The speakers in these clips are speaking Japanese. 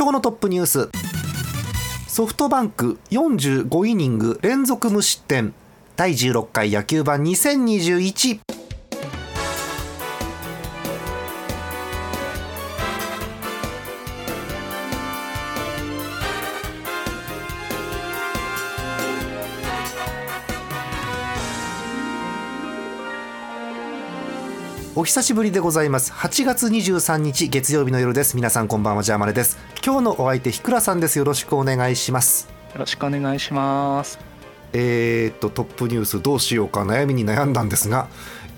今日のトップニュース。ソフトバンク45イニング連続無失点。第16回野球盤2021お久しぶりでございます。8月23日月曜日の夜です。皆さんこんばんはジャーマネです。今日のお相手ひくらさんです。よろしくお願いします。よろしくお願いします。えー、っとトップニュースどうしようか悩みに悩んだんですが、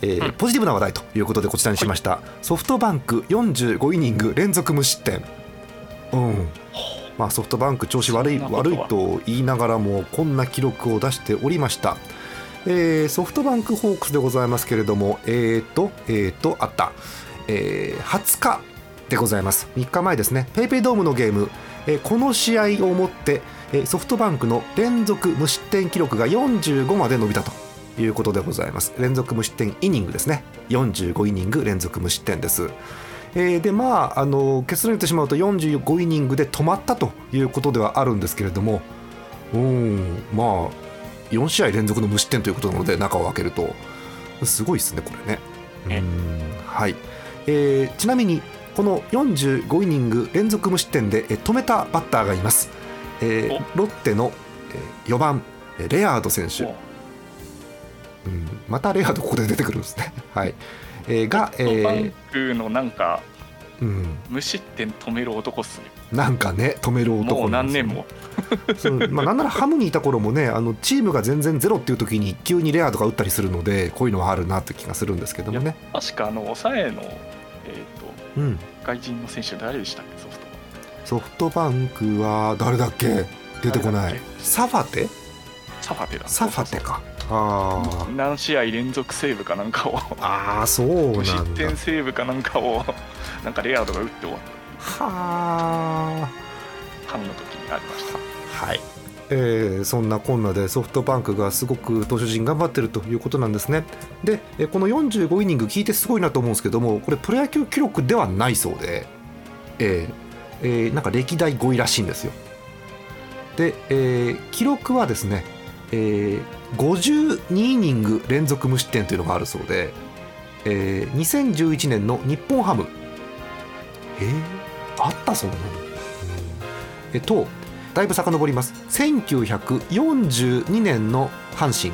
えー、うん、ポジティブな話題ということでこちらにしました、はい、ソフトバンク45イニング連続無失点。うん。まあ、ソフトバンク調子悪い悪いと言いながらもこんな記録を出しておりましたえー、ソフトバンクホークスでございますけれども、えーと、えーと、あった、えー、20日でございます。3日前ですね、ペイペイドームのゲーム、えー、この試合をもって、えー、ソフトバンクの連続無失点記録が45まで伸びたということでございます。連続無失点イニングですね。45イニング連続無失点です。えー、でまああの結論言ってしまうと45イニングで止まったということではあるんですけれどもうんまあ4試合連続の無失点ということなので中を開けると。すごいですねこれね。はい、えー、ちなみにこの45イニング連続無失点で止めたバッターがいます、えー、ロッテの4番レアード選手、うん、またレアードここで出てくるんですね、はい。えー、が、えー、バンクのなんかうん、無失点止める男っすねなんかね止める男、ね、もう何年も。まあなんならハムにいた頃もねあのチームが全然ゼロっていう時に急にレアとか打ったりするのでこういうのはあるなって気がするんですけどもね。確かあの抑えの、えーとうん、外人の選手誰でしたっけ？ソフトバンク。は誰だっけ？出てこない。サファテ？サファテだ。サファテか。あ何試合連続セーブかなんかを。ああそうなんだ。失点セーブかなんかをなんかレアードが打って終わったはあ神の時にありましたはい。えー、そんなこんなでソフトバンクがすごく投手陣頑張ってるということなんですね。でこの45イニング聞いてすごいなと思うんですけどもこれプロ野球記録ではないそうで、えーえー、なんか歴代5位らしいんですよ。で、えー、記録はですね、えー、52イニング連続無失点というのがあるそうで、えー、2011年の日本ハム。えー、あったそんなの、えっとだいぶ遡ります。1942年の阪神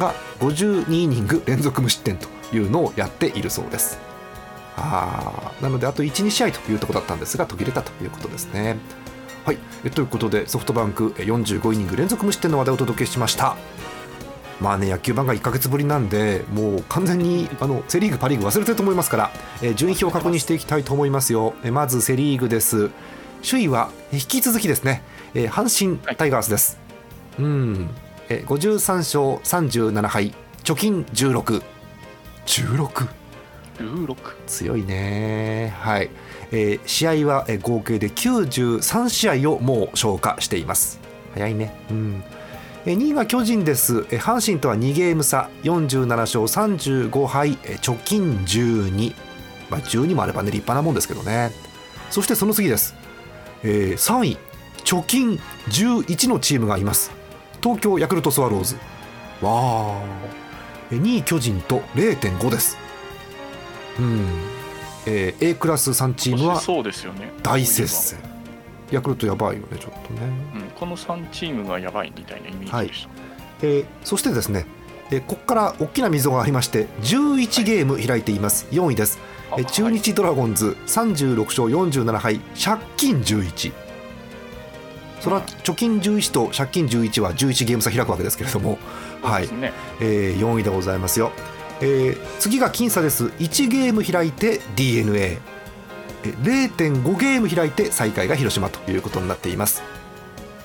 が52イニング連続無失点というのをやっているそうです。あなのであと12試合というところだったんですが途切れたということですね。はい。えということでソフトバンク45イニング連続無失点の話題をお届けしました。まあね野球盤が1か月ぶりなんでもう完全にあのセ・リーグ、パ・リーグ忘れてると思いますから、えー、順位表を確認していきたいと思いますよ、えー、まずセ・リーグです。首位は引き続きですね、えー、阪神タイガースです、はい、うん。えー、53勝37敗。貯金1616 16 16強いね。はい、えー、試合は合計で93試合をもう消化しています。早いね。うん2位が巨人です。阪神とは2ゲーム差。47勝35敗貯金12、まあ、12もあればね立派なもんですけどね。そしてその次です、えー、3位貯金11のチームがいます。東京ヤクルトスワローズ。わー。2位巨人と0.5です。うん、えー、A クラス3チームは大接戦ヤクルトやばいよねちょっとね、うん、この3チームがやばいみたいなイメージでした、はい、えー、そしてですねえここから大きな溝がありまして11ゲーム開いています、はい、4位です、え中日ドラゴンズ36勝47敗借金11それは貯金11と借金11は11ゲーム差開くわけですけれども、はい、ねえー、4位でございますよ、えー、次が僅差です。1ゲーム開いて d n a 0.5ゲーム開いて最下位が広島ということになっています。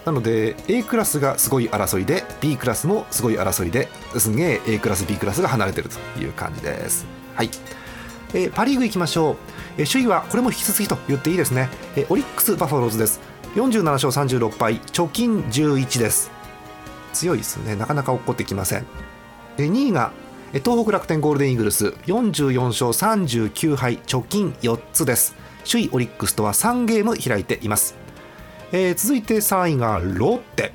なので A クラスがすごい争いで B クラスもすごい争いですげえ A クラス B クラスが離れてるという感じです。はい、えー、パ・リーグいきましょう、えー、首位はこれも引き続きと言っていいですね、えー、オリックス・バファローズです。47勝36敗貯金11です。強いですね。なかなか落っこってきません。で2位が東北楽天ゴールデンイーグルス。44勝39敗貯金4つです。首位オリックスとは3ゲーム開いています。えー、続いて3位がロッテ。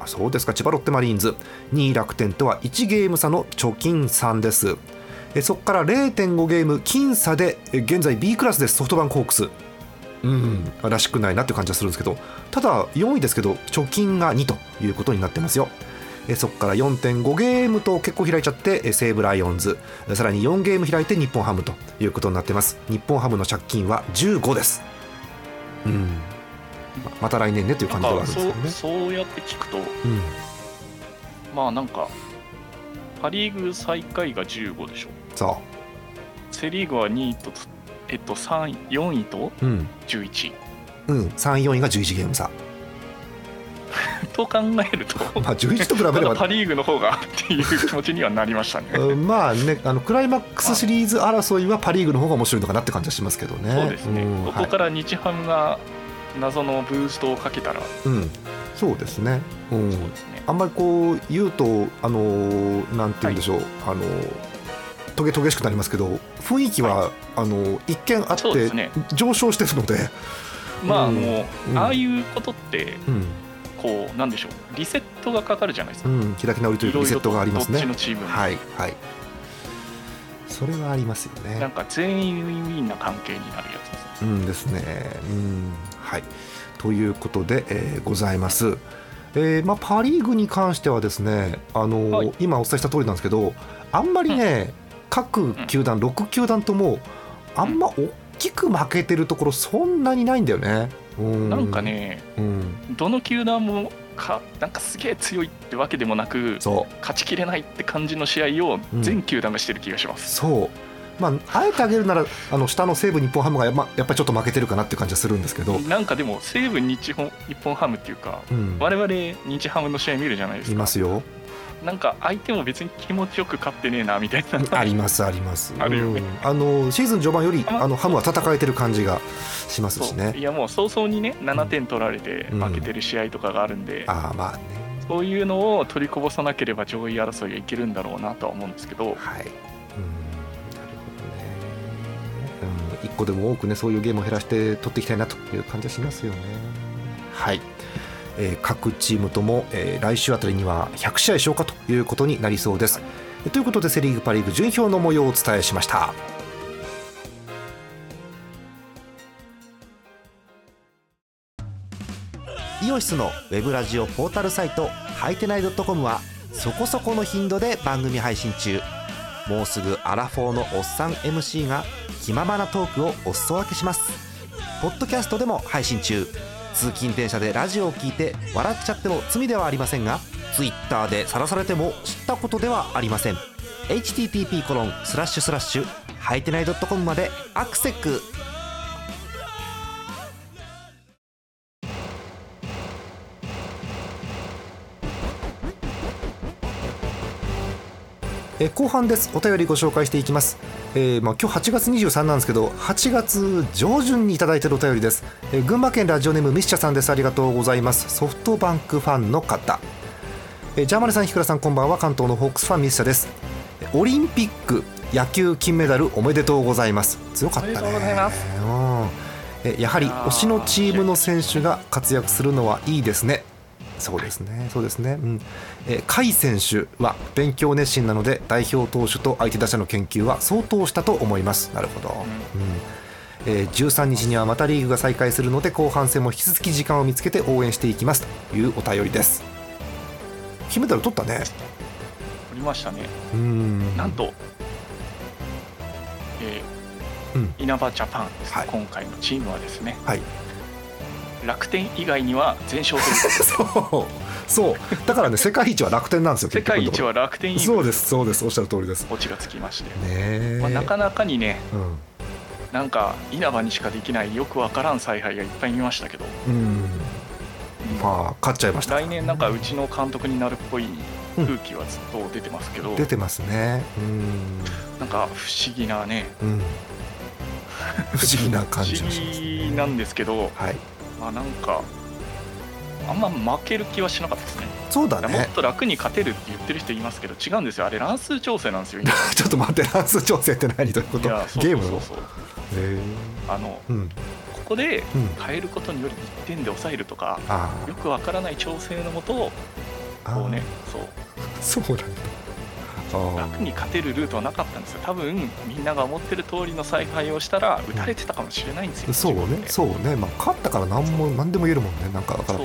あそうですか。千葉ロッテマリーンズ。2位楽天とは1ゲーム差の貯金3です、え、そこから0.5ゲーム僅差で、現在 B クラスです。ソフトバンクホークス。うん。らしくないなって感じがするんですけど。ただ4位ですけど貯金が2ということになってますよ。えそこから4.5ゲームと結構開いちゃって西武ライオンズ。さらに4ゲーム開いて日本ハムということになってます。日本ハムの借金は15です。うん。また来年ねという感じではあるんですよね。そうやって聞くと、うん、まあなんかパ・リーグ最下位が15でしょ。そう。セ・リーグは2位と、えっと、3位4位と11位、うん、うん、3位4位が11ゲーム差と考えると、まあ、11と比べればパ・リーグの方がっていう気持ちにはなりましたね。まあねあのクライマックスシリーズ争いはパ・リーグの方が面白いのかなって感じはしますけどね。そうですね、うん、ここから日ハムが謎のブーストをかけたら、うん、そうですね,、うん、そうですね。あんまりこう言うとあのなんて言うんでしょう、はい、あのトゲトゲしくなりますけど雰囲気は、はい、あの一見あって、ね、上昇してるので。まあ、もう、ああいうことって、こうなんでしょう。リセットがかかるじゃないですか、うん、開き直りというリセットがありますね。どっちのチームはいはい。それはありますよね。なんか全員ウィンウィンな関係になるやつですね。うんですね。うんはい。ということで、えー、ございます。えーまあ、パ・リーグに関してはですね、あのーはい、今お伝えした通りなんですけどあんまりね、うん、各球団、うん、6球団ともあんま大きく負けてるところそんなにないんだよね。うん、なんかね、うん、どの球団もかなんかすげえ強いってわけでもなく勝ちきれないって感じの試合を全球団がしてる気がします。そう。まあ、あえてあげるならあの下の西武日本ハムがや,、ま、やっぱりちょっと負けてるかなっていう感じはするんですけど。なんかでも西武日本日本ハムっていうか、うん、我々日ハムの試合見るじゃないですか。いますよなんか相手も別に気持ちよく勝ってねえなみたいな。ありますあります。あるよね、うん、あのシーズン序盤よりあのハムは戦えてる感じがしますしね。いやもう早々にね7点取られて負けてる試合とかがあるんで、うん、ああまあね。そういうのを取りこぼさなければ上位争いはいけるんだろうなとは思うんですけど、はい、一個でも多くねそういうゲームを減らして取っていきたいなという感じはしますよね。はい、えー、各チームとも、えー、来週あたりには100試合消化ということになりそうです。ということでセ・リーグパ・リーグ順位表の模様をお伝えしました。イオシスのウェブラジオポータルサイトはいてない .com はそこそこの頻度で番組配信中もうすぐアラフォーのおっさん MC が気ままなトークをお裾分けしますポッドキャストでも配信中通勤電車でラジオを聞いて笑っちゃっても罪ではありませんが Twitter で晒されても知ったことではありません。http コロンスラッシュスラッシュはいてない .com までアクセックえ後半です。お便りご紹介していきます、えー、まあ、今日8月23なんですけど8月上旬にいただいているお便りです、えー、群馬県ラジオネームミッシャさんです。ありがとうございます。ソフトバンクファンの方、えー、ジャーマネさんひくらさんこんばんは。関東のホークスファンミッシャです。オリンピック野球金メダルおめでとうございます。強かったねやはり推しのチームの選手が活躍するのはいいですねそうですね、そうですね、うん。えー、甲斐選手は勉強熱心なので代表投手と相手打者の研究は相当したと思います。なるほど、うん。えー、13日にはまたリーグが再開するので後半戦も引き続き時間を見つけて応援していきます。というお便りです。金メダル取ったね。取りましたね。うん。なんと、えー、うん、稲葉ジャパンです、はい、今回のチームはですね。はい楽天以外には全勝という そう。そう。だからね 世界一は楽天なんですよ世界一は楽天そうですそうですおっしゃる通りです。オチがつきまして。ね、まあ、なかなかにね、うん、なんか稲葉にしかできないよくわからん采配がいっぱい見ましたけど、うん、まあ勝っちゃいました、来年なんかうちの監督になるっぽい空気はずっと出てますけど、うん、出てますね。うん。なんか不思議なね、うん、不思議な感じがします、ね、不思議なんですけど、はい、まあなんかあんま負ける気はしなかったですね。そうだね。もっと楽に勝てるって言ってる人いますけど違うんですよ。あれ乱数調整なんですよ。ちょっと待って乱数調整って何どういうこと？ゲームの？あの、うん、ここで変えることにより1点で抑えるとか、うん、よくわからない調整のもとこうねそう。そうなんだ楽に勝てるルートはなかったんですよ。多分みんなが思ってる通りの采配をしたら打たれてたかもしれないんですよ、そうね。そうね。まあ勝ったから何も何でも言えるもんね。なんかだから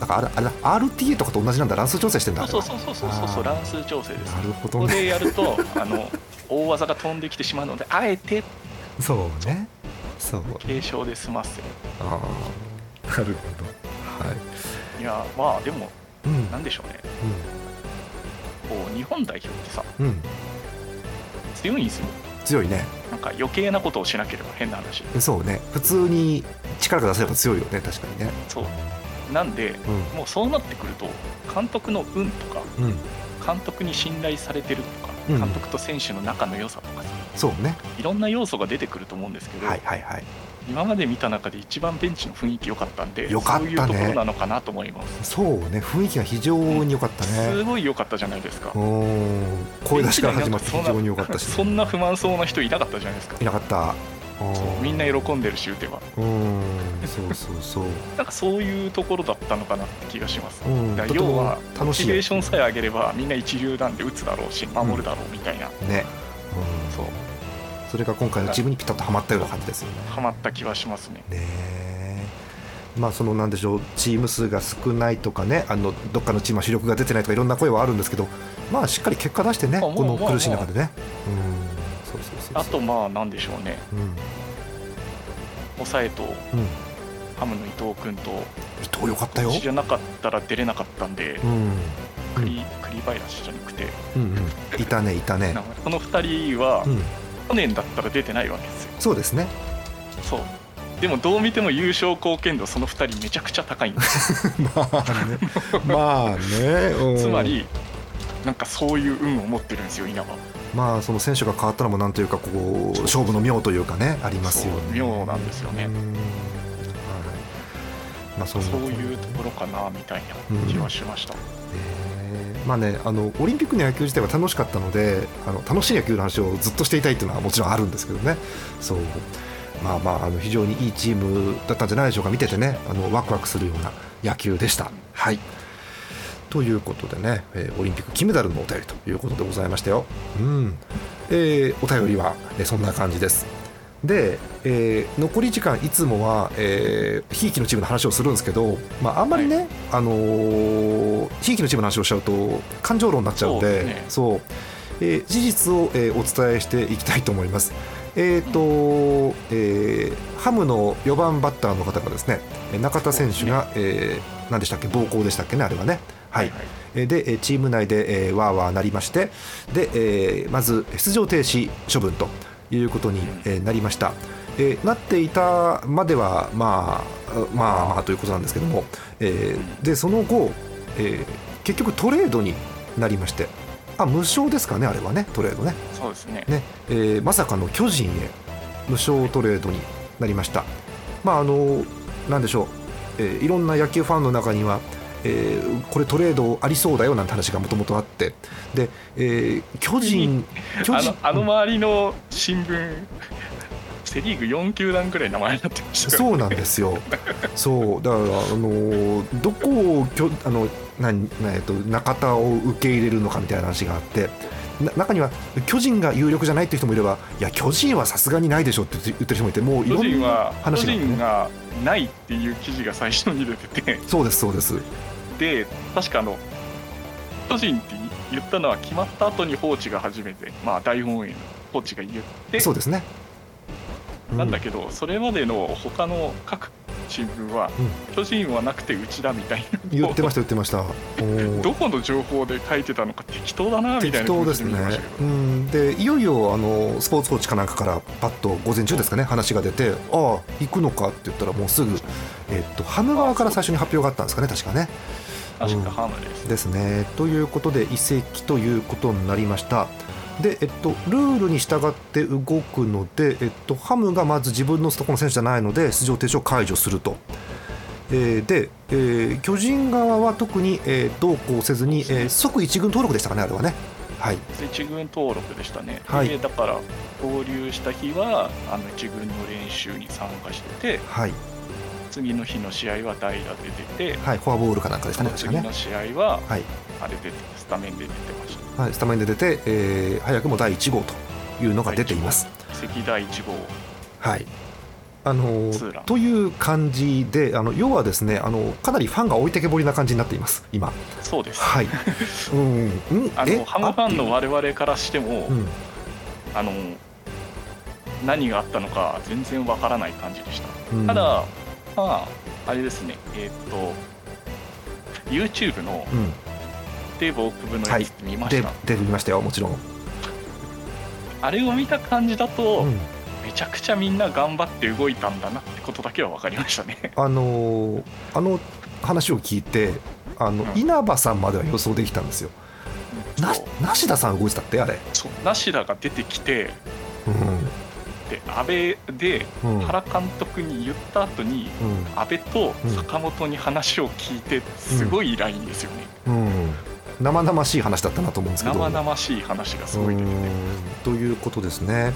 だからあれあれ RTA とかと同じなんだ。乱数調整してんだ。そうそうそうそうそう。そう乱数調整です。なるほど、ね、ここでやると あの大技が飛んできてしまうのであえて。そうね。そう。継承で済ませる。ああなるほど。はい。いやまあでも、うん、なんでしょうね、うん、こう日本代表ってさ、うん、強いんですよ。強いね。なんか余計なことをしなければ変な話。そうね。普通に力が出せれば強いよね確かにね。そう。なんで、うん、もうそうなってくると監督の運とか、うん、監督に信頼されてるとか、うん、監督と選手の仲の良さとかさそうね。いろんな要素が出てくると思うんですけど、はいはいはい、今まで見た中で一番ベンチの雰囲気良かったんでよかった、ね、そういうところなのかなと思います。そうね雰囲気が非常に良かったね、すごい良かったじゃないですか。声出しから始まって非常に良かったし、そんな不満そうな人いなかったじゃないですか。いなかった。みんな喜んでるし打てばうんそうそうそう。なんかそういうところだったのかなって気がします、うん、要はモチベーションさえ上げればみんな一流なんで打つだろうし守るだろうみたいな、うん、ね、うん、そうそれが今回のチームにピタッとはまったような感じですよね。はまった気はしますね。ねまあそのなんでしょう。チーム数が少ないとかね。あのどっかのチームは主力が出てないとかいろんな声はあるんですけど。まあしっかり結果出してね。この苦しい中でね、う。ん。あとまあなんでしょうね、うん、抑えと、うん、ハムの伊藤君と伊藤よかったよ。じゃなかったら出れなかったんで、うん、栗栗林じゃなくて、うんうん、いたねいたね。この2人は、去年だったら出てないわけですよ。そうですね。そう。でもどう見ても優勝貢献度その2人めちゃくちゃ高いんです。まあね。まあね、つまりなんかそういう運を持ってるんですよ稲葉。まあその選手が変わったのもなんというかこう勝負の妙というかねありますよね。妙なんですよね。はい。まあ、そういうところかなみたいな気はしました。うん、えー、まあね、あのオリンピックの野球自体は楽しかったのであの楽しい野球の話をずっとしていたいというのはもちろんあるんですけどねそうまあまああの非常にいいチームだったんじゃないでしょうか見ててねあのワクワクするような野球でした。はいということでね、えー、オリンピック金メダルのお便りということでございましたよ。うんえー、お便りは、えー、そんな感じです。で、えー、残り時間いつもは、えー、ひいきのチームの話をするんですけど、まあ、あんまりね、はい、あのー、ひいきのチームの話をしちゃうと感情論になっちゃうので、ね、そう、えー、事実を、えー、お伝えしていきたいと思います。えーとえー、ハムの4番バッターの方がですね中田選手が、ね。えー、何でしたっけ暴行でしたっけねあれはね。はい、はい、でチーム内で、えー、わーわーなりましてで、えー、まず出場停止処分ということに、えー、なりました、えー、なっていたまではまあまあまあということなんですけども、えー、でその後、えー、結局トレードになりましてあ無償ですかねあれはねトレードね。そうですね。ね、えー、まさかの巨人へ無償トレードになりました。まああのなんでしょう、えー、いろんな野球ファンの中にはえー、これトレードありそうだよなんて話がもともとあって。で、えー、巨人 巨人。あの周りの新聞セ・リーグ4球団ぐらい名前になってましたそうなんですよ。そう。だからあのどこをきょあのなえっと中田を受け入れるのかみたいな話があって中には巨人が有力じゃないっていう人もいればいや巨人はさすがにないでしょって言ってる人もいてもういろんな話が、ね、巨人がないっていう記事が最初に出てて。そうですそうです。で確かあの巨人って言ったのは決まった後に放置が初めてまあ大本営の放置が言って。そうですね、うん、なんだけどそれまでの他の各新聞は、うん、巨人はなくてうちだみたいな。言ってました言ってました。どこの情報で書いてたのか適当だなみたいな適当ですね。うん。でいよいよあのスポーツコーチかなんかからパッと午前中ですかね話が出てああ行くのかって言ったらもうすぐ、えっと、ハム側から最初に発表があったんですかね確かね。確かハムです、うん、ですね。ということで移籍ということになりましたで、えっと、ルールに従って動くので、えっと、ハムがまず自分のとこの選手じゃないので出場停止を解除すると。えー、で、えー、巨人側は特に、えー、どうこうせずに、えー、即一軍登録でしたかね、あれはね。はい、一軍登録でしたね、はい、だから合流した日はあの一軍の練習に参加してて、はい、次の日の試合は代打で出て、はい、フォアボールかなんかでしたね、次の試合は、はい、あれでスタメンで出てました。はい、スタメンで出て、えー、早くも第1号というのが出ています。関第1号。はい。あのという感じであの要はですねあのかなりファンが置いてけぼりな感じになっています今。そうです。はい、うん、あのハムファンの我々からしても、うん、あの何があったのか全然わからない感じでした、うん、ただまああれですねえっ、と YouTube の、うんデーブの見ました、はい、デーブ見ましたよもちろん。あれを見た感じだと、うん、めちゃくちゃみんな頑張って動いたんだなってことだけは分かりましたね。あのあの話を聞いてあの、うん、稲葉さんまでは予想できたんですよ、うん、な梨田さん動いてたってあれ？そう。梨田が出てきて、うん、で安倍で原監督に言った後に、うん、安倍と坂本に話を聞いてすごいラインですよね、うん生々しい話だったなと思うんですけど。生々しい話がすごい出てということですね。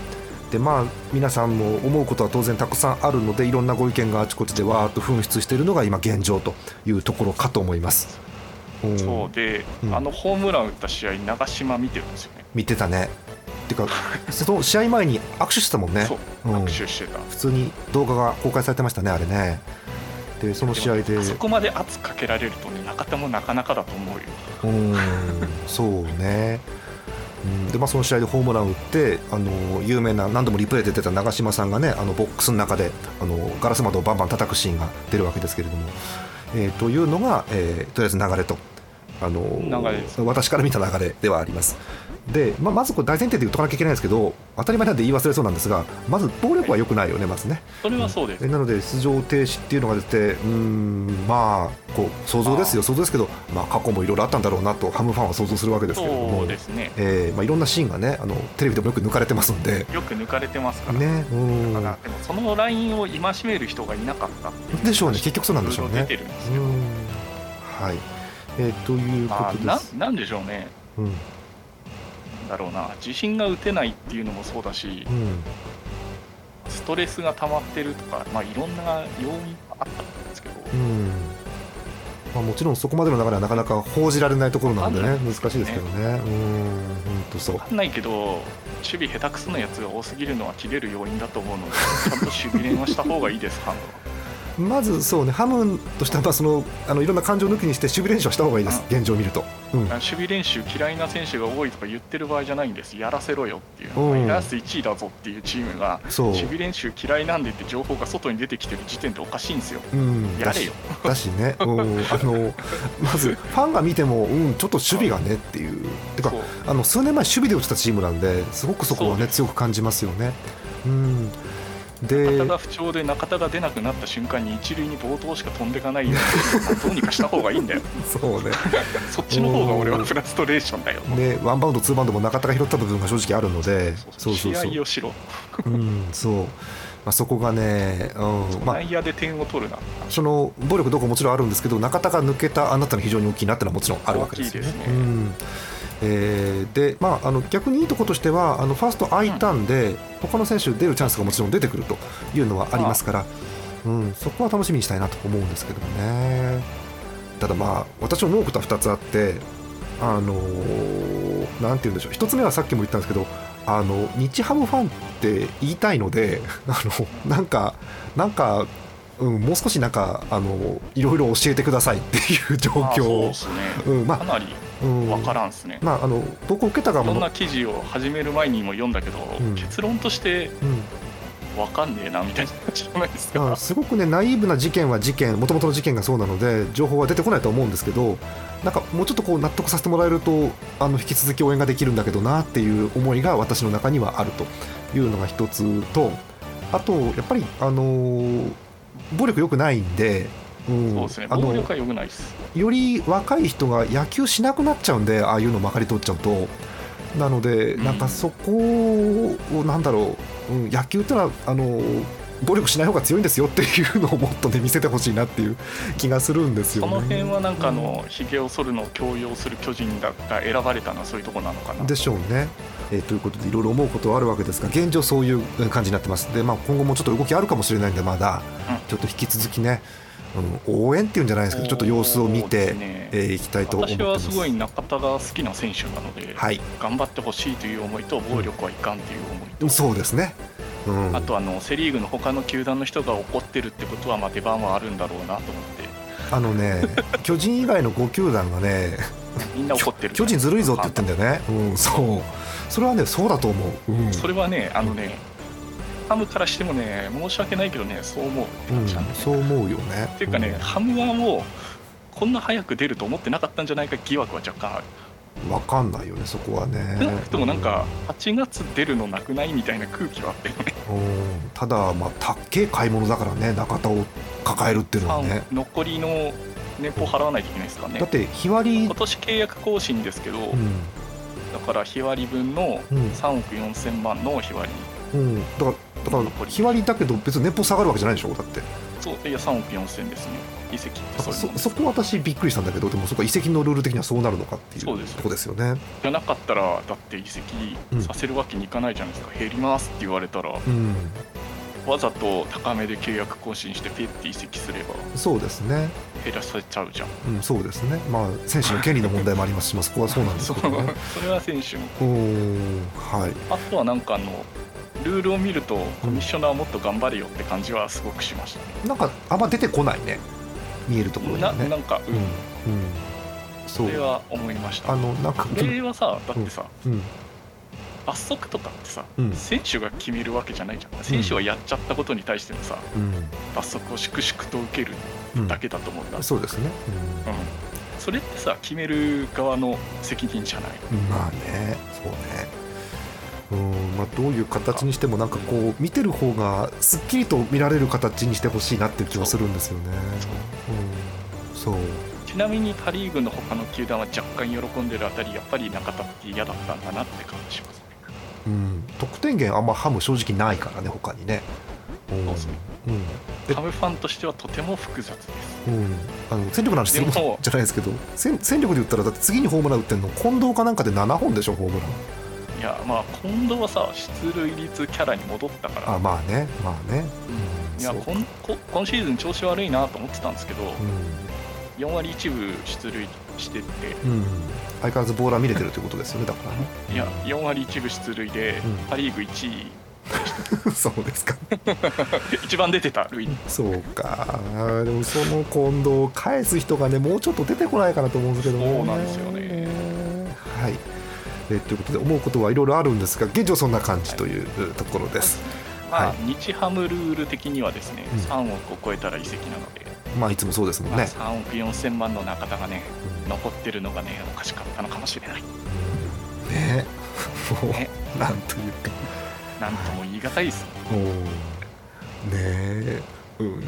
でまあ皆さんも思うことは当然たくさんあるのでいろんなご意見があちこちでわーっと噴出しているのが今現状というところかと思います。そうで、うん、あのホームラン打った試合長島見てるんですよね。見てたねってかその試合前に握手してたもんね。そう、うん、握手してた。普通に動画が公開されてましたねあれねでその試合で。そこまで圧かけられるとね中田もなかなかだと思うよ。うんそうね。でまあ、その試合でホームランを打ってあの有名な何度もリプレイで出た長嶋さんがねあのボックスの中であのガラス窓をバンバン叩くシーンが出るわけですけれども、えー、というのが、えー、とりあえず流れとあの私から見た流れではあります。で、まあ、まずこれ大前提で言っとかなきゃいけないんですけど当たり前なんで言い忘れそうなんですがまず暴力は良くないよね、まずね。それはそうです、なので出場停止っていうのが出てうんまあこう想像ですよ想像ですけど、まあ、過去もいろいろあったんだろうなとハムファンは想像するわけですけれども。ね、えーまあ、いろんなシーンがねあのテレビでもよく抜かれてますんで。よく抜かれてますから。ねうん。だからでもそのラインを戒める人がいなかったでしょうね。結局そうなんでしょうね。出てるんですよ。はい。えー、ということです。ななんでしょうね。うん。だろうな。自信が打てないっていうのもそうだし、うん、ストレスが溜まってるとか、まあ、いろんな要因があったんですけど、うん。まあ、もちろんそこまでの流れはなかなか報じられないところなんでね難しいですけどね。うん本当そう。分かんないけど守備下手くそなやつが多すぎるのは切れる要因だと思うのでちゃんと守備練はした方がいいですハムは。まずそうねハムとしてはそのあのいろんな感情抜きにして守備練習をした方がいいです、うん、現状を見ると、うん、守備練習嫌いな選手が多いとか言ってる場合じゃないんです。やらせろよっていう、マイナス1位だぞっていうチームが守備練習嫌いなんでって情報が外に出てきてる時点でおかしいんですよ、うん、やれよ。だしね、うん、あのまずファンが見ても、うん、ちょっと守備がねっていう。てかあの数年前守備で落ちたチームなんですごくそこはね強く感じますよね。うん。で中田が不調で中田が出なくなった瞬間に一塁に冒頭しか飛んでいかないようにどうにかした方がいいんだよ。そうね。そっちの方が俺はフラストレーションだよ。でワンバウンドツーバウンドも中田が拾った部分が正直あるのでそうそう試合をしろ。うんそう。まあ、そこがね、うん。まあ、内野で点を取るな。その暴力どこもちろんあるんですけど中田が抜けたあなたの非常に大きいなってのはもちろんあるわけですよね。ね。うんえー、でまあ、あの逆にいいところとしてはあのファースト空いたんで、うん、他の選手出るチャンスがもちろん出てくるというのはありますから、うん、そこは楽しみにしたいなと思うんですけどもね。ただまあ私思うことは2つあってあのー、なんて言うんでしょう。1つ目はさっきも言ったんですけどあの日ハムファンって言いたいので あのなんかなんかうん、もう少しなんかあのいろいろ教えてくださいっていう状況、ね、うんまあ、かなり分からんすね、まあ、あの僕を受けた側も。そんな記事を始める前にも読んだけど、うん、結論として、分かんねえなみたいな感じじゃないですか。すごくねナイーブな事件は事件もともとの事件がそうなので情報は出てこないと思うんですけどなんかもうちょっとこう納得させてもらえるとあの引き続き応援ができるんだけどなっていう思いが私の中にはあるというのが一つとあとやっぱりあのー、暴力良くないんでうん、そうですね。暴力は良くないです。より若い人が野球しなくなっちゃうんでああいうのまかり通っちゃうと。なので、なんかそこをなんだろう、うん、野球ってのはあの暴力しない方が強いんですよっていうのをもっとね見せてほしいなっていう気がするんですよ、ね、その辺はなんかあのひげを剃るのを強要する巨人が選ばれたのはそういうところなのかなでしょうね。えー、ということでいろいろ思うことはあるわけですが現状そういう感じになってます。で、まあ、今後もちょっと動きあるかもしれないんでまだ、ちょっと引き続きねうん、応援っていうんじゃないですけどちょっと様子を見てい、ね。えー、きたいと思ます。私はすごい中田が好きな選手なので、はい、頑張ってほしいという思いと暴力はいかんという思いと、うん、そうですね、うん、あとあのセ・リーグの他の球団の人が怒ってるってことはまあ出番はあるんだろうなと思って。あのね 巨人以外の5球団がねみんな怒ってる巨人ずるいぞって言ってんだよね、うん、そう。それはねそうだと思う、うん、それはねあのね、ハムからしてもね申し訳ないけどねそう思う。って感じなんで、ね、そう思うよね。っていうかね、うん、ハム側もこんな早く出ると思ってなかったんじゃないか疑惑は若干ある分かんないよねそこはね。少なくともなんか8月出るのなくないみたいな空気はあったよね。うん。ただまあたっけ買い物だからね中田を抱えるっていうのはね。残りの年俸払わないといけないですからね。だって日割り今年契約更新ですけど、うん、だから日割り分の3億4000万の日割り、うん、だからだから日割りだけど別に年俸下がるわけじゃないでしょだって。そういや3億4000ですね移籍ってそそこ私びっくりしたんだけどでもそこ移籍のルール的にはそうなるのかっていう。とこですよ。ね。じゃなかったらだって移籍させるわけにいかないじゃないですか、うん、減りますって言われたら、うん、わざと高めで契約更新してペッて移籍すればそうですね。減らされちゃうじゃん、うん、そうですね。まあ選手の権利の問題もあります。し、まあ、そこはそうなんですけど、ね、それは選手の。はいあとはなんかあのルールを見るとコミッショナーもっと頑張れよって感じはすごくしました、ね、なんかあんま出てこない。ね見えるところに、ね、ななんかうん、うん、それは思いました。あのなんかこれはさだってさ、うん、罰則とかってさ、うん、選手が決めるわけじゃないじゃん。選手はやっちゃったことに対してのさ、うん、罰則を粛々と受けるだけだと思うんだ、そうですね、うん。それってさ決める側の責任じゃない。まあね。そうねうんまあ、どういう形にしてもなんかこう見てる方がすっきりと見られる形にしてほしいなっていう気はするんですよね。そうちなみにパ・リーグの他の球団は若干喜んでるあたりやっぱり中田って嫌だったんだなって感じしますね。うん、得点源あんまハム正直ないからね他にね。ハムファンとしてはとても複雑です。うん、あの戦力の話するじゃないですけど戦戦力で言ったらだって次にホームラン打ってんの近藤かなんかで7本でしょホームラン。いやまあ近藤はさ出塁率キャラに戻ったから。あまあねまあね、うん、いやこんこ今シーズン調子悪いなと思ってたんですけど、うん、4割1分出塁してって、うん、相変わらずボーラー見れてるということですよねだからね。いや4割1分出塁で、パ・リーグ1位。そうですか。一番出てた塁。そうか。でもその近藤を返す人がねもうちょっと出てこないかなと思うんですけどね。そうなんですよね。はいえー、ということで思うことはいろいろあるんですが現状そんな感じというところです。まあ、はい、日ハムルール的にはですね、うん、3億を超えたら移籍なので、まあ、いつもそうですもんね、まあ、3億4000万の中田がね、うん、残ってるのがねおかしかったのかもしれない。うん、ねね。なんというか。なんとも言い難いですねえうん、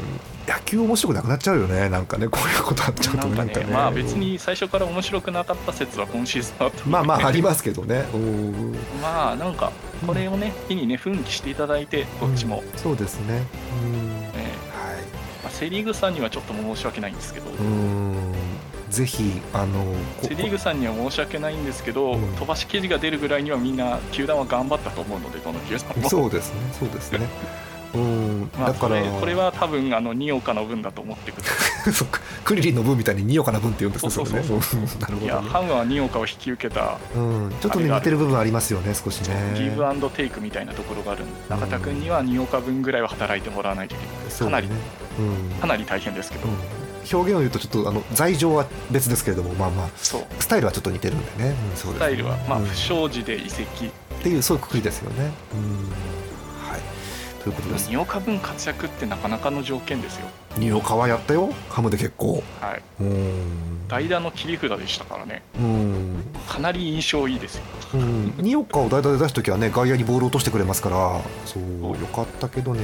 野球面白くなくなっちゃうよね。なんかねこういうことあっちゃうとなんかね、ね、まあ別に最初から面白くなかった説は今シーズンあった、まあまあありますけどね。まあなんかこれをね、機にね奮起していただいてこっちも、うん、そうですね。うん、ね。はい。まあ、セ・リーグさんにはちょっと申し訳ないんですけど。うん。ぜひあのセ・リーグさんには申し訳ないんですけど、うん、飛ばし記事が出るぐらいにはみんな球団は頑張ったと思うのでどの球団も。そうですね。そうですね うん。まあ、だから。これは多分あの二岡の分だと思ってくる そクリリンの分みたいに二岡の分って言うんですね。そうそうそう。なるほど、ね、いやハムは二岡を引き受けた、うん、ちょっとね似てる部分ありますよね少しね。ギブアンドテイクみたいなところがある中田君には二岡分ぐらいは働いてもらわないといけない。かなり、ねうん、かなり大変ですけど、うん。表現を言うとちょっとあの罪状は別ですけれどもまあまあスタイルはちょっと似てるんでね、うん、そうですね。スタイルはまあ不祥事で移籍。っていうそういうくくりですよね。うんということです。二岡分活躍ってなかなかの条件ですよ。二岡はやったよ。ハムで結構。はい。うん。代打の切り札でしたからね。うん。かなり印象いいですよ、うん、二岡を代打で出す時はね外野にボール落としてくれますからそう。よかったけどね。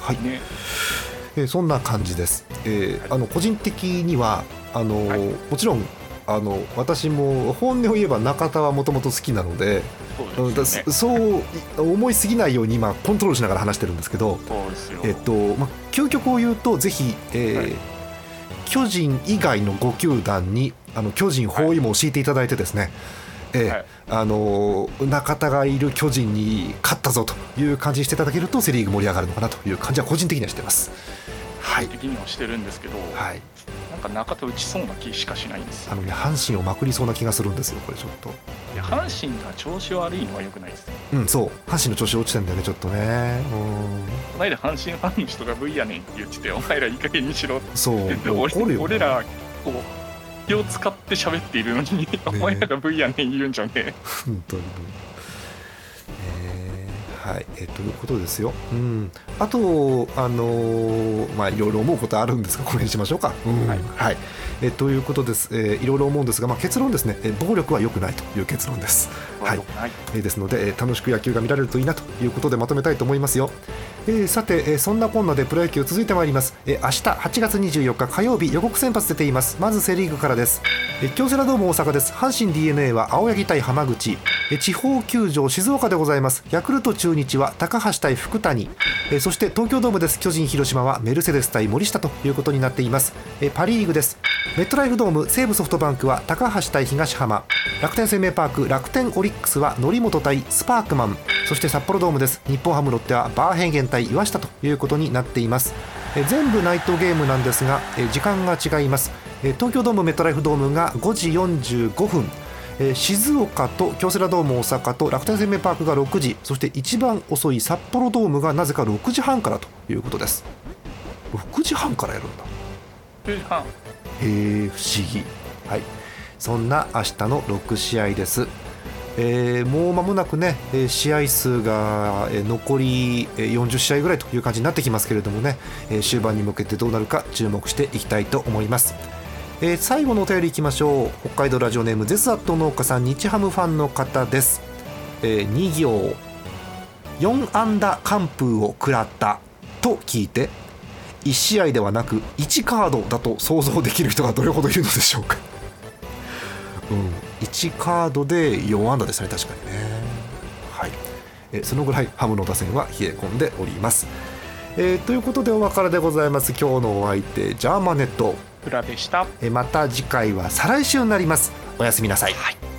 はい、ね。えー、そんな感じです、えー、はい、あの個人的にはあの、はい、もちろんあの私も本音を言えば中田はもともと好きなのでそう、ね、思いすぎないように今コントロールしながら話してるんですけどえっとまあ、究極を言うとぜひ、えーはい、巨人以外の5球団にあの巨人包囲も教えていただいてですね、えー、はい、あの中田がいる巨人に勝ったぞという感じにしていただけるとセ・リーグ盛り上がるのかなという感じは個人的にはしてます。はい、的にはしてるんですけど、はい、か中田打ちそうな気しかしないんですあのね阪神をまくりそうな気がするんですよこれちょっと。いや阪神が調子悪いのはよくないですうんそう。阪神の調子落ちてんだよねちょっとね。うん。この間阪神ファンの人が V やねんって言っててお前らいい加減にしろそう 俺俺らこう気を使って喋っているのに、ね、お前らが V やねん言うんじゃねえ。本当にはい、えー、ということですよ。うん、あと、あのー、まあ、いろいろ思うことあるんですが、これにしましょうか。うん、はい、はい、えー、ということです、えー、いろいろ思うんですが、まあ、結論ですね、えー、暴力は良くないという結論です。はい、えー、ですので、えー、楽しく野球が見られるといいなということでまとめたいと思いますよ。えー、さて、えー、そんなこんなでプロ野球続いてまいります。えー、明日8月24日火曜日予告先発出ています。まずセリーグからです。えー、京セラドーム大阪です。阪神 DNA は青柳対浜口。えー、地方球場静岡でございます。ヤクルト中日は高橋対福谷。えー、そして東京ドームです。巨人広島はメルセデス対森下ということになっています。えー、パリーグです。メットライフドーム西武ソフトバンクは高橋対東浜。楽天生命パーク楽天オリックスは則本対スパークマン。そして札幌ドームです。日本ハムロッテはバーヘンゲン対岩下ということになっています。え全部ナイトゲームなんですがえ時間が違います。え東京ドームメットライフドームが5時45分。え静岡と京セラドーム大阪と楽天生命パークが6時。そして一番遅い札幌ドームがなぜか6時半からということです。6時半からやるんだ。6時半。へえ不思議。はい。そんな明日の6試合です。えー、もう間もなくね、試合数が残り40試合ぐらいという感じになってきますけれどもね、終盤に向けてどうなるか注目していきたいと思います。えー、最後のお便りいきましょう。北海道ラジオネームゼスアット農家さん日ハムファンの方です、えー、2行。4安打完封を食らった。と聞いて1試合ではなく1カードだと想像できる人がどれほどいるのでしょうか。うん、1カードで4安打でしたね確かにね。はい。えそのぐらいハムの打線は冷え込んでおります。えー、ということでお別れでございます。今日のお相手ジャーマネット。裏でした。えまた次回は再来週になります。おやすみなさい、はい